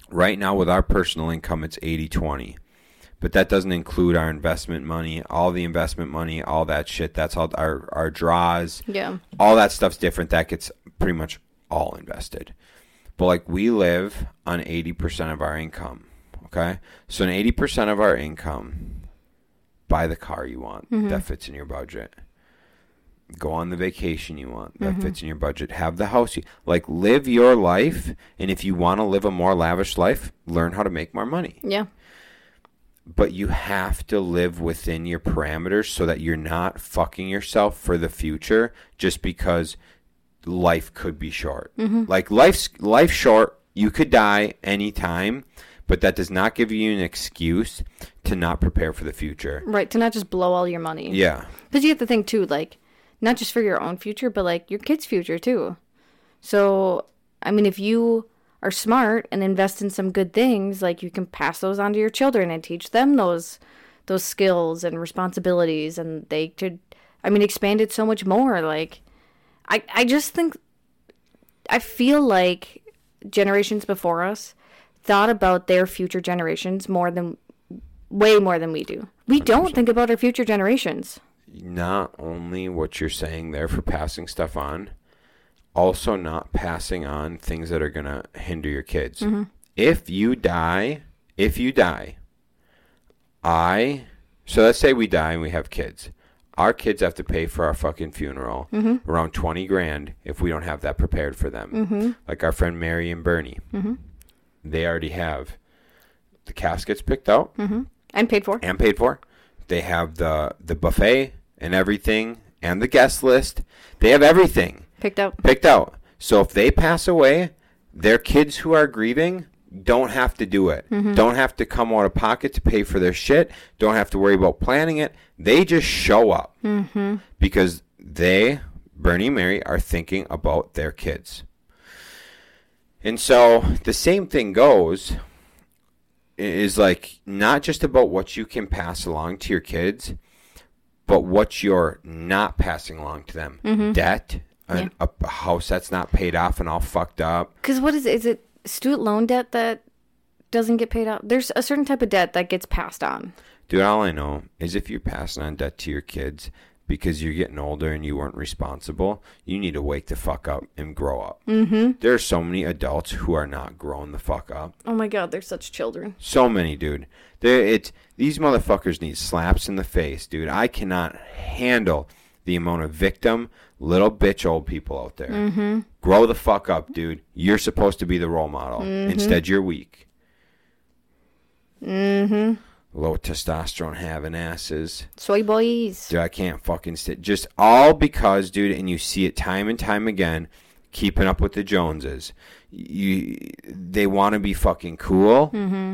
right now with our personal income, it's 80 20. But that doesn't include our investment money, all the investment money, all that shit. That's all our, our draws Yeah. all that stuff's different. That gets pretty much all invested. But like we live on 80% of our income. Okay. So, an 80% of our income, buy the car you want mm-hmm. that fits in your budget. Go on the vacation you want that mm-hmm. fits in your budget. Have the house you like. Live your life. And if you want to live a more lavish life, learn how to make more money. Yeah. But you have to live within your parameters so that you're not fucking yourself for the future just because life could be short. Mm-hmm. Like life's life short, you could die anytime, but that does not give you an excuse to not prepare for the future. Right, to not just blow all your money. Yeah. Because you have to think too, like, not just for your own future, but like your kids' future too. So, I mean, if you are smart and invest in some good things, like you can pass those on to your children and teach them those those skills and responsibilities, and they could, I mean, expand it so much more. Like, I I just think, I feel like generations before us thought about their future generations more than way more than we do. We don't think about our future generations. not only what you're saying there for passing stuff on, also not passing on things that are going to hinder your kids. Mm-hmm. If you die, if you die, I, so let's say we die and we have kids. Our kids have to pay for our fucking funeral mm-hmm. around 20 grand if we don't have that prepared for them. Mm-hmm. Like our friend Mary and Bernie. They already have the caskets picked out And paid for. and paid for. They have the the buffet and everything and the guest list. They have everything Picked out. picked out. So if they pass away, their kids who are grieving don't have to do it. Mm-hmm. Don't have to come out of pocket to pay for their shit. Don't have to worry about planning it. They just show up mm-hmm. because they, Bernie and Mary, are thinking about their kids. And so the same thing goes is like not just about what you can pass along to your kids, but what you're not passing along to them. Mm-hmm. Debt, an, a, a house that's not paid off and all fucked up. Because what is it? Is it student loan debt that doesn't get paid out? There's a certain type of debt that gets passed on. Dude, all I know is if you're passing on debt to your kids because you're getting older and you weren't responsible, you need to wake the fuck up and grow up. Mm-hmm. There are so many adults who are not growing the fuck up. Oh my god, they're such children. So many, dude. There, it's these motherfuckers need slaps in the face, dude. I cannot handle the amount of victim, little bitch, old people out there. Mm-hmm. Grow the fuck up, dude. You're supposed to be the role model. Instead, you're weak. Mm-hmm. Low testosterone having asses. Soy boys. Dude, I can't fucking sit. Just all because, dude, and you see it time and time again, keeping up with the Joneses. You, they want to be fucking cool.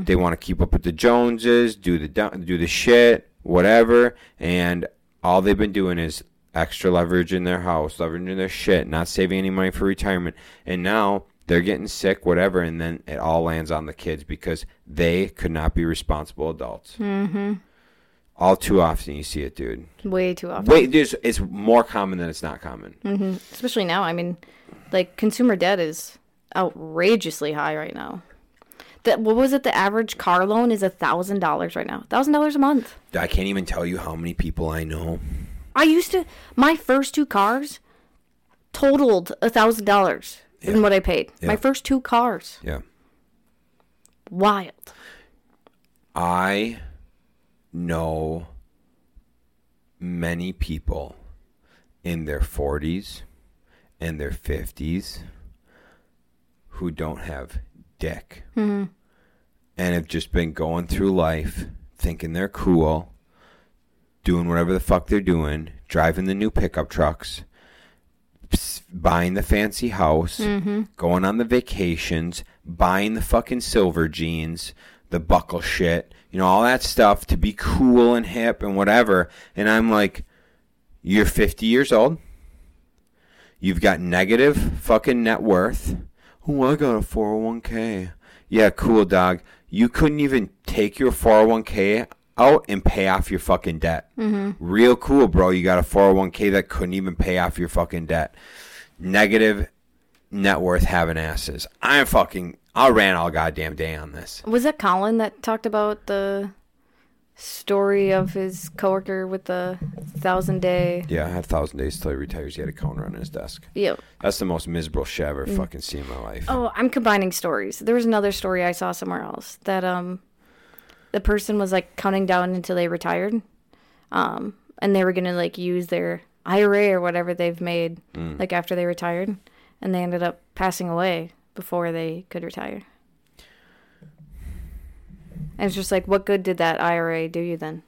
They want to keep up with the Joneses, do the do the shit, whatever. And all they've been doing is extra leverage in their house, leveraging their shit, not saving any money for retirement. And now they're getting sick, whatever, and then it all lands on the kids because they could not be responsible adults. Mm-hmm. All too often, you see it, dude. Way too often. Wait, there's it's more common than it's not common. Especially now. I mean, like consumer debt is outrageously high right now. That what was it? The average car loan is a thousand dollars right now. Thousand dollars a month. I can't even tell you how many people I know. I used to my first two cars totaled a thousand dollars in what I paid. Yeah. My first two cars. Yeah, Wild. I know many people in their 40s and their 50s who don't have dick mm-hmm. and have just been going through life thinking they're cool, doing whatever the fuck they're doing, driving the new pickup trucks, buying the fancy house, mm-hmm. going on the vacations, buying the fucking silver jeans, the buckle shit, you know, all that stuff to be cool and hip and whatever. And I'm like, you're 50 years old. You've got negative fucking net worth. Oh, I got a 401k. Yeah, cool, dog. You couldn't even take your 401k out and pay off your fucking debt. Real cool, bro. You got a 401k that couldn't even pay off your fucking debt. Negative net worth having asses. I'm fucking. I ran all goddamn day on this. Was that Colin that talked about the story of his coworker with the thousand day? Yeah, I had thousand days till he retires. He had a counter on his desk. Yeah. That's the most miserable shit I've ever fucking seen in my life. Oh, I'm combining stories. There was another story I saw somewhere else that um the person was like counting down until they retired. Um and they were going to like use their IRA or whatever they've made like after they retired and they ended up passing away before they could retire. And it's just like, what good did that IRA do you then?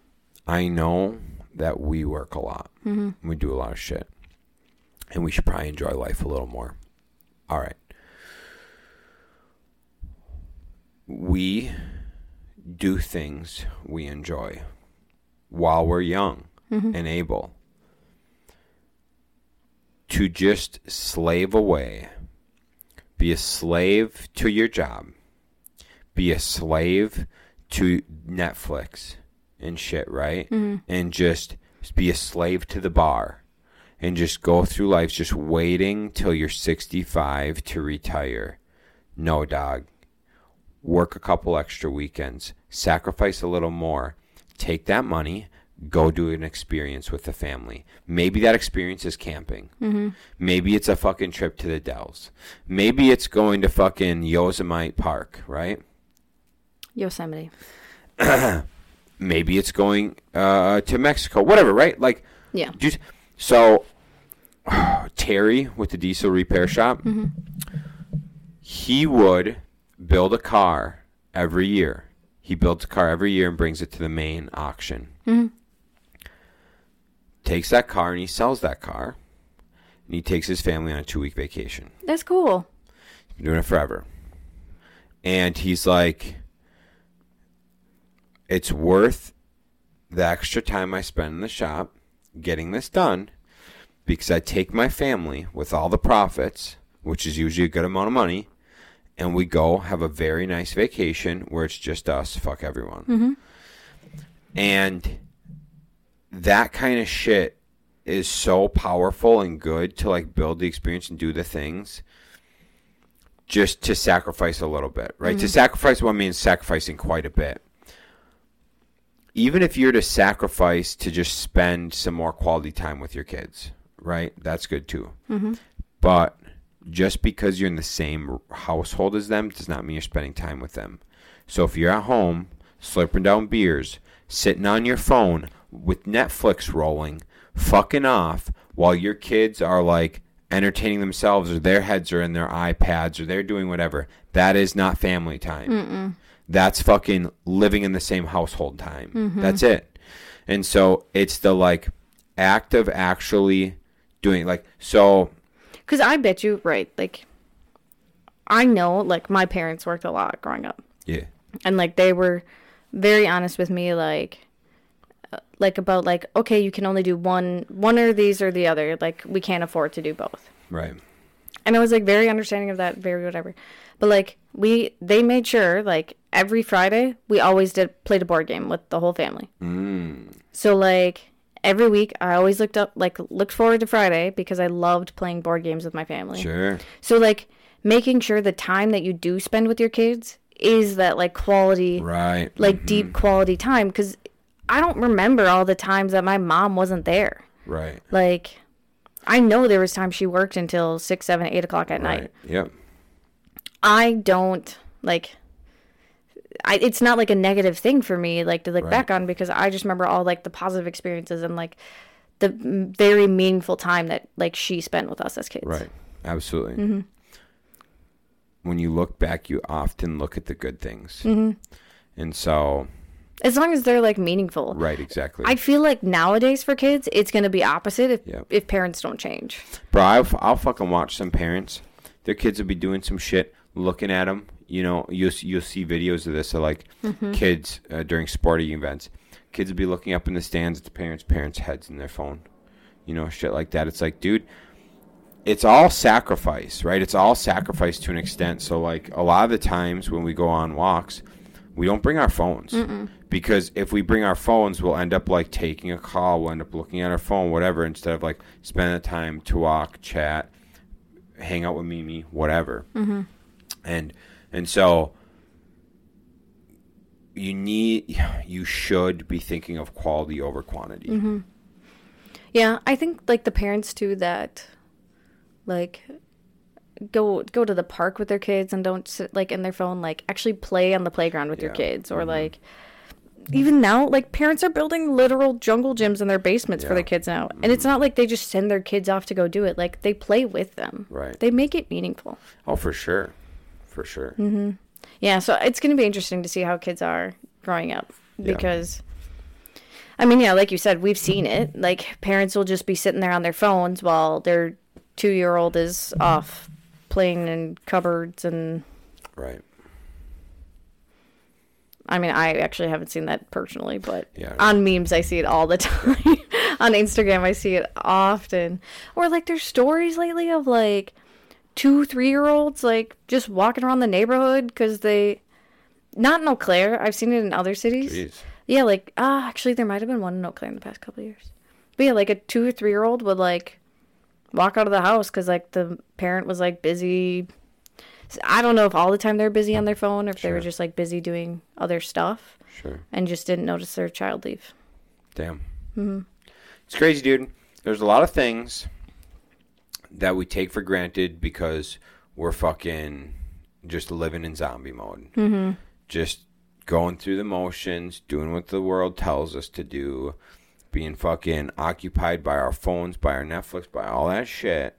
I know that we work a lot. Mm-hmm. We do a lot of shit. And we should probably enjoy life a little more. All right. We do things we enjoy while we're young mm-hmm. and able. To just slave away, be a slave to your job, be a slave to Netflix and shit, right? Mm-hmm. And just be a slave to the bar and just go through life just waiting till you're 65 to retire. No, dog. Work a couple extra weekends, sacrifice a little more, take that money, go do an experience with the family. Maybe that experience is camping. Maybe it's a fucking trip to the Dells. Maybe it's going to fucking Yosemite Park, right? Yosemite. maybe it's going uh, to Mexico, whatever, right? Like, Yeah. just so Terry with the diesel repair shop, he would build a car every year. He builds a car every year and brings it to the main auction. Mm-hmm. Takes that car and he sells that car, and he takes his family on a two week vacation. That's cool. He's Been doing it forever. And he's like, it's worth the extra time I spend in the shop getting this done because I take my family with all the profits, which is usually a good amount of money, and we go have a very nice vacation where it's just us, fuck everyone. Mm-hmm. And that kind of shit is so powerful and good to like build the experience and do the things just to sacrifice a little bit, right? To mm-hmm. sacrifice what means sacrificing quite a bit. Even if you're to sacrifice to just spend some more quality time with your kids, right? That's good too. Mm-hmm. But just because you're in the same household as them does not mean you're spending time with them. So if you're at home, slurping down beers, sitting on your phone with Netflix rolling, fucking off while your kids are like entertaining themselves or their heads are in their iPads or they're doing whatever, that is not family time. That's fucking living in the same household time. Mm-hmm. That's it. And so it's the like act of actually doing like so Because I bet you, right, like, I know, like, my parents worked a lot growing up. yeah. And, like, they were very honest with me, like, uh, like about like okay you can only do one one or these or the other like we can't afford to do both Right. and i was like very understanding of that very whatever but like we they made sure like every friday we always did played a board game with the whole family Mm. so like every week i always looked up like looked forward to friday because i loved playing board games with my family Sure. so like making sure the time that you do spend with your kids is that like quality Right. like mm-hmm. deep quality time because i don't remember all the times that my mom wasn't there Right. like i know there was times she worked until six seven eight o'clock at night Right. Yep. I don't like I it's not like a negative thing for me like to look Right. back on because I just remember all like the positive experiences and like the very meaningful time that like she spent with us as kids. Right. Absolutely. Mm-hmm. When you look back, you often look at the good things. Mm-hmm. And so, As long as they're like meaningful. right, exactly. I feel like nowadays for kids it's going to be opposite if Yep. if parents don't change. Bro, I'll, I'll fucking watch some parents. Their kids will be doing some shit, looking at them. You know, you'll, you'll see videos of this of like Mm-hmm. kids uh, during sporting events. Kids will be looking up in the stands at the parents' parents' heads in their phone. You know, shit like that. It's like, dude, it's all sacrifice, right? It's all sacrifice to an extent. So, like, a lot of the times when we go on walks, we don't bring our phones because if we bring our phones, we'll end up like taking a call, we'll end up looking at our phone, whatever, instead of like spending the time to walk, chat, hang out with Mimi, whatever. And and so you need, you should be thinking of quality over quantity. Mm-hmm. Yeah, I think like the parents too that like go go to the park with their kids and don't sit like in their phone like actually play on the playground with your kids or mm-hmm. like even now like parents are building literal jungle gyms in their basements for their kids now. And mm-hmm. it's not like they just send their kids off to go do it. Like they play with them. Right. They make it meaningful. Oh, for sure, for sure. Mm-hmm. Yeah, so it's going to be interesting to see how kids are growing up Yeah. because I mean, yeah, like you said, we've seen it. Like parents will just be sitting there on their phones while their 2-year-old is off playing in cupboards and Right. I mean, I actually haven't seen that personally, but Yeah. on memes I see it all the time. on Instagram I see it often. Or like there's stories lately of like two, three year olds like just walking around the neighborhood because they, not in Eau Claire. I've seen it in other cities. Jeez. Yeah, like ah, actually there might have been one in Eau Claire in the past couple of years. But yeah, like a two or three year old would like walk out of the house because like the parent was like busy. I don't know if all the time they're busy on their phone or if they were just like busy doing other stuff Sure. and just didn't notice their child leave. Damn. It's crazy, dude. There's a lot of things that we take for granted because we're fucking just living in zombie mode. Mm-hmm. Just going through the motions, doing what the world tells us to do, being fucking occupied by our phones, by our Netflix, by all that shit,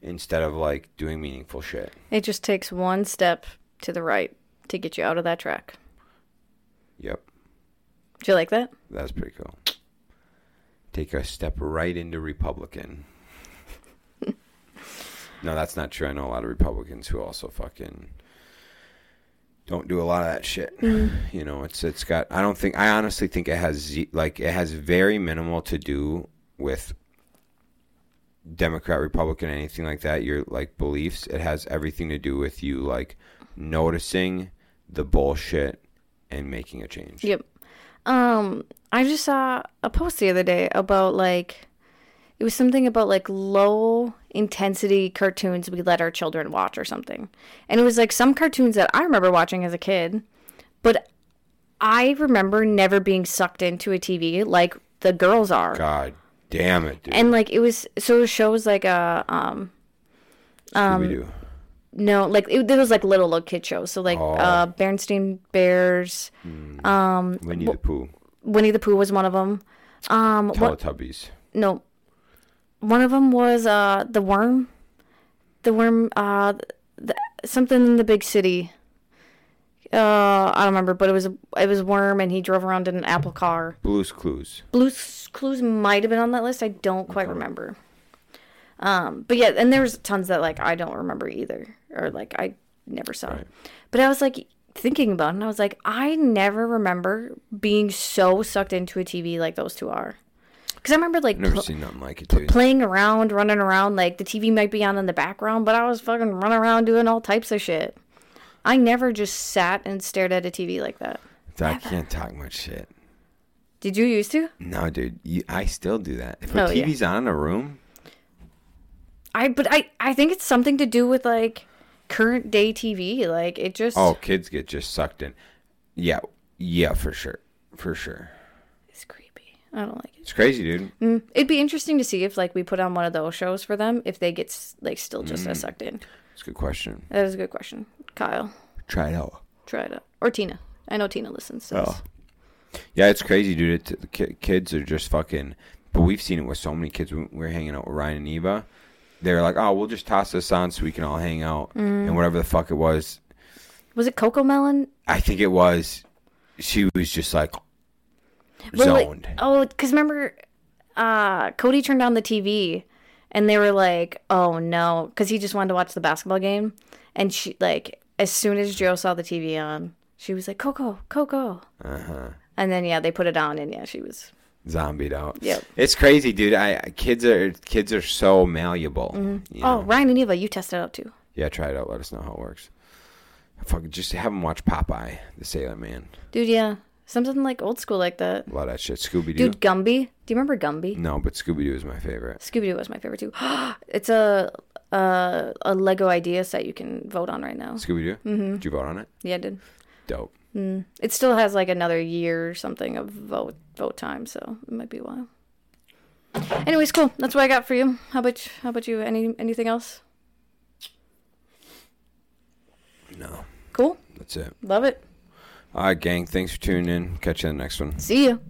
instead of like doing meaningful shit. It just takes one step to the right to get you out of that track. Yep. Do you like that? That's pretty cool. Take a step right into Republican. No, that's not true. I know a lot of Republicans who also fucking don't do a lot of that shit. You know, it's it's got. I don't think. I honestly think it has like it has very minimal to do with Democrat, Republican, anything like that. Your like beliefs. It has everything to do with you like noticing the bullshit and making a change. Yep. Um, I just saw a post the other day about like it was something about like low intensity cartoons we let our children watch or something. And it was like some cartoons that I remember watching as a kid, but I remember never being sucked into a TV like the girls are. God damn it, dude. And like it was so shows like a um Scooby-Doo. no like it, it was like little little kid shows. So like Oh. uh Berenstain Bears, Um Winnie the Pooh. Winnie the Pooh was one of them. Um what Teletubbies. no one of them was uh the worm. The worm uh the, something in the big city. Uh i don't remember but it was a it was worm and he drove around in an apple car. Blue's Clues. blue's clues might have been on that list. I don't quite remember. Um but yeah and there's tons that like i don't remember either or like i never saw. Right. but i was like thinking about it and i was like i never remember being so sucked into a tv like those two are because i remember like never pl- seen nothing like it, dude. playing around, running around. Like the TV might be on in the background, but I was fucking running around doing all types of shit. I never just sat and stared at a TV like that. I can't talk much shit. Did you used to? No, dude. You, I still do that. If a Oh, yeah. TV's on in a room, I but I I think it's something to do with like current day TV. Like it just oh, kids get just sucked in. Yeah, yeah, for sure, for sure. I don't like it. It's crazy, dude. It'd be interesting to see if like we put on one of those shows for them if they get like still just Mm. as sucked in. It's a good question. That is a good question, Kyle. Try it out. Try it out or Tina. I know Tina listens. To this. Oh. Yeah, it's crazy, dude. It, the kids are just fucking. But we've seen it with so many kids. We were hanging out with Ryan and Eva. They're like, oh, we'll just toss this on so we can all hang out. Mm. And whatever the fuck it was, Was it CoComelon? I think it was. She was just like Well, like- zoned. oh, because remember, uh, Cody turned on the TV, and they were like, "Oh no," because he just wanted to watch the basketball game, and she like as soon as Joe saw the TV on, she was like, "Coco, Coco," Uh huh. and then yeah, they put it on, and yeah, she was. Zombied out. Yep. It's crazy, dude. I kids are kids are so malleable. Mm-hmm. you Oh, know? Ryan and Eva, you tested it out too. Yeah, try it out. Let us know how it works. Fucking just have them watch Popeye, the Sailor Man. Dude, yeah, something like old school like that. A lot of that shit. Scooby Doo. Dude, Gumby. Do you remember Gumby? No, but Scooby Doo is my favorite. Scooby Doo was my favorite too. it's a, a a Lego idea set you can vote on right now. Scooby Doo. Mm-hmm. Did you vote on it? Yeah, I did. Dope. It still has like another year or something of vote vote time, so it might be a while. Anyways, cool. That's what I got for you. How about how about you? Any anything else? No, Cool. that's it. Love it. All right, gang. Thanks for tuning in. Catch you in the next one. See you.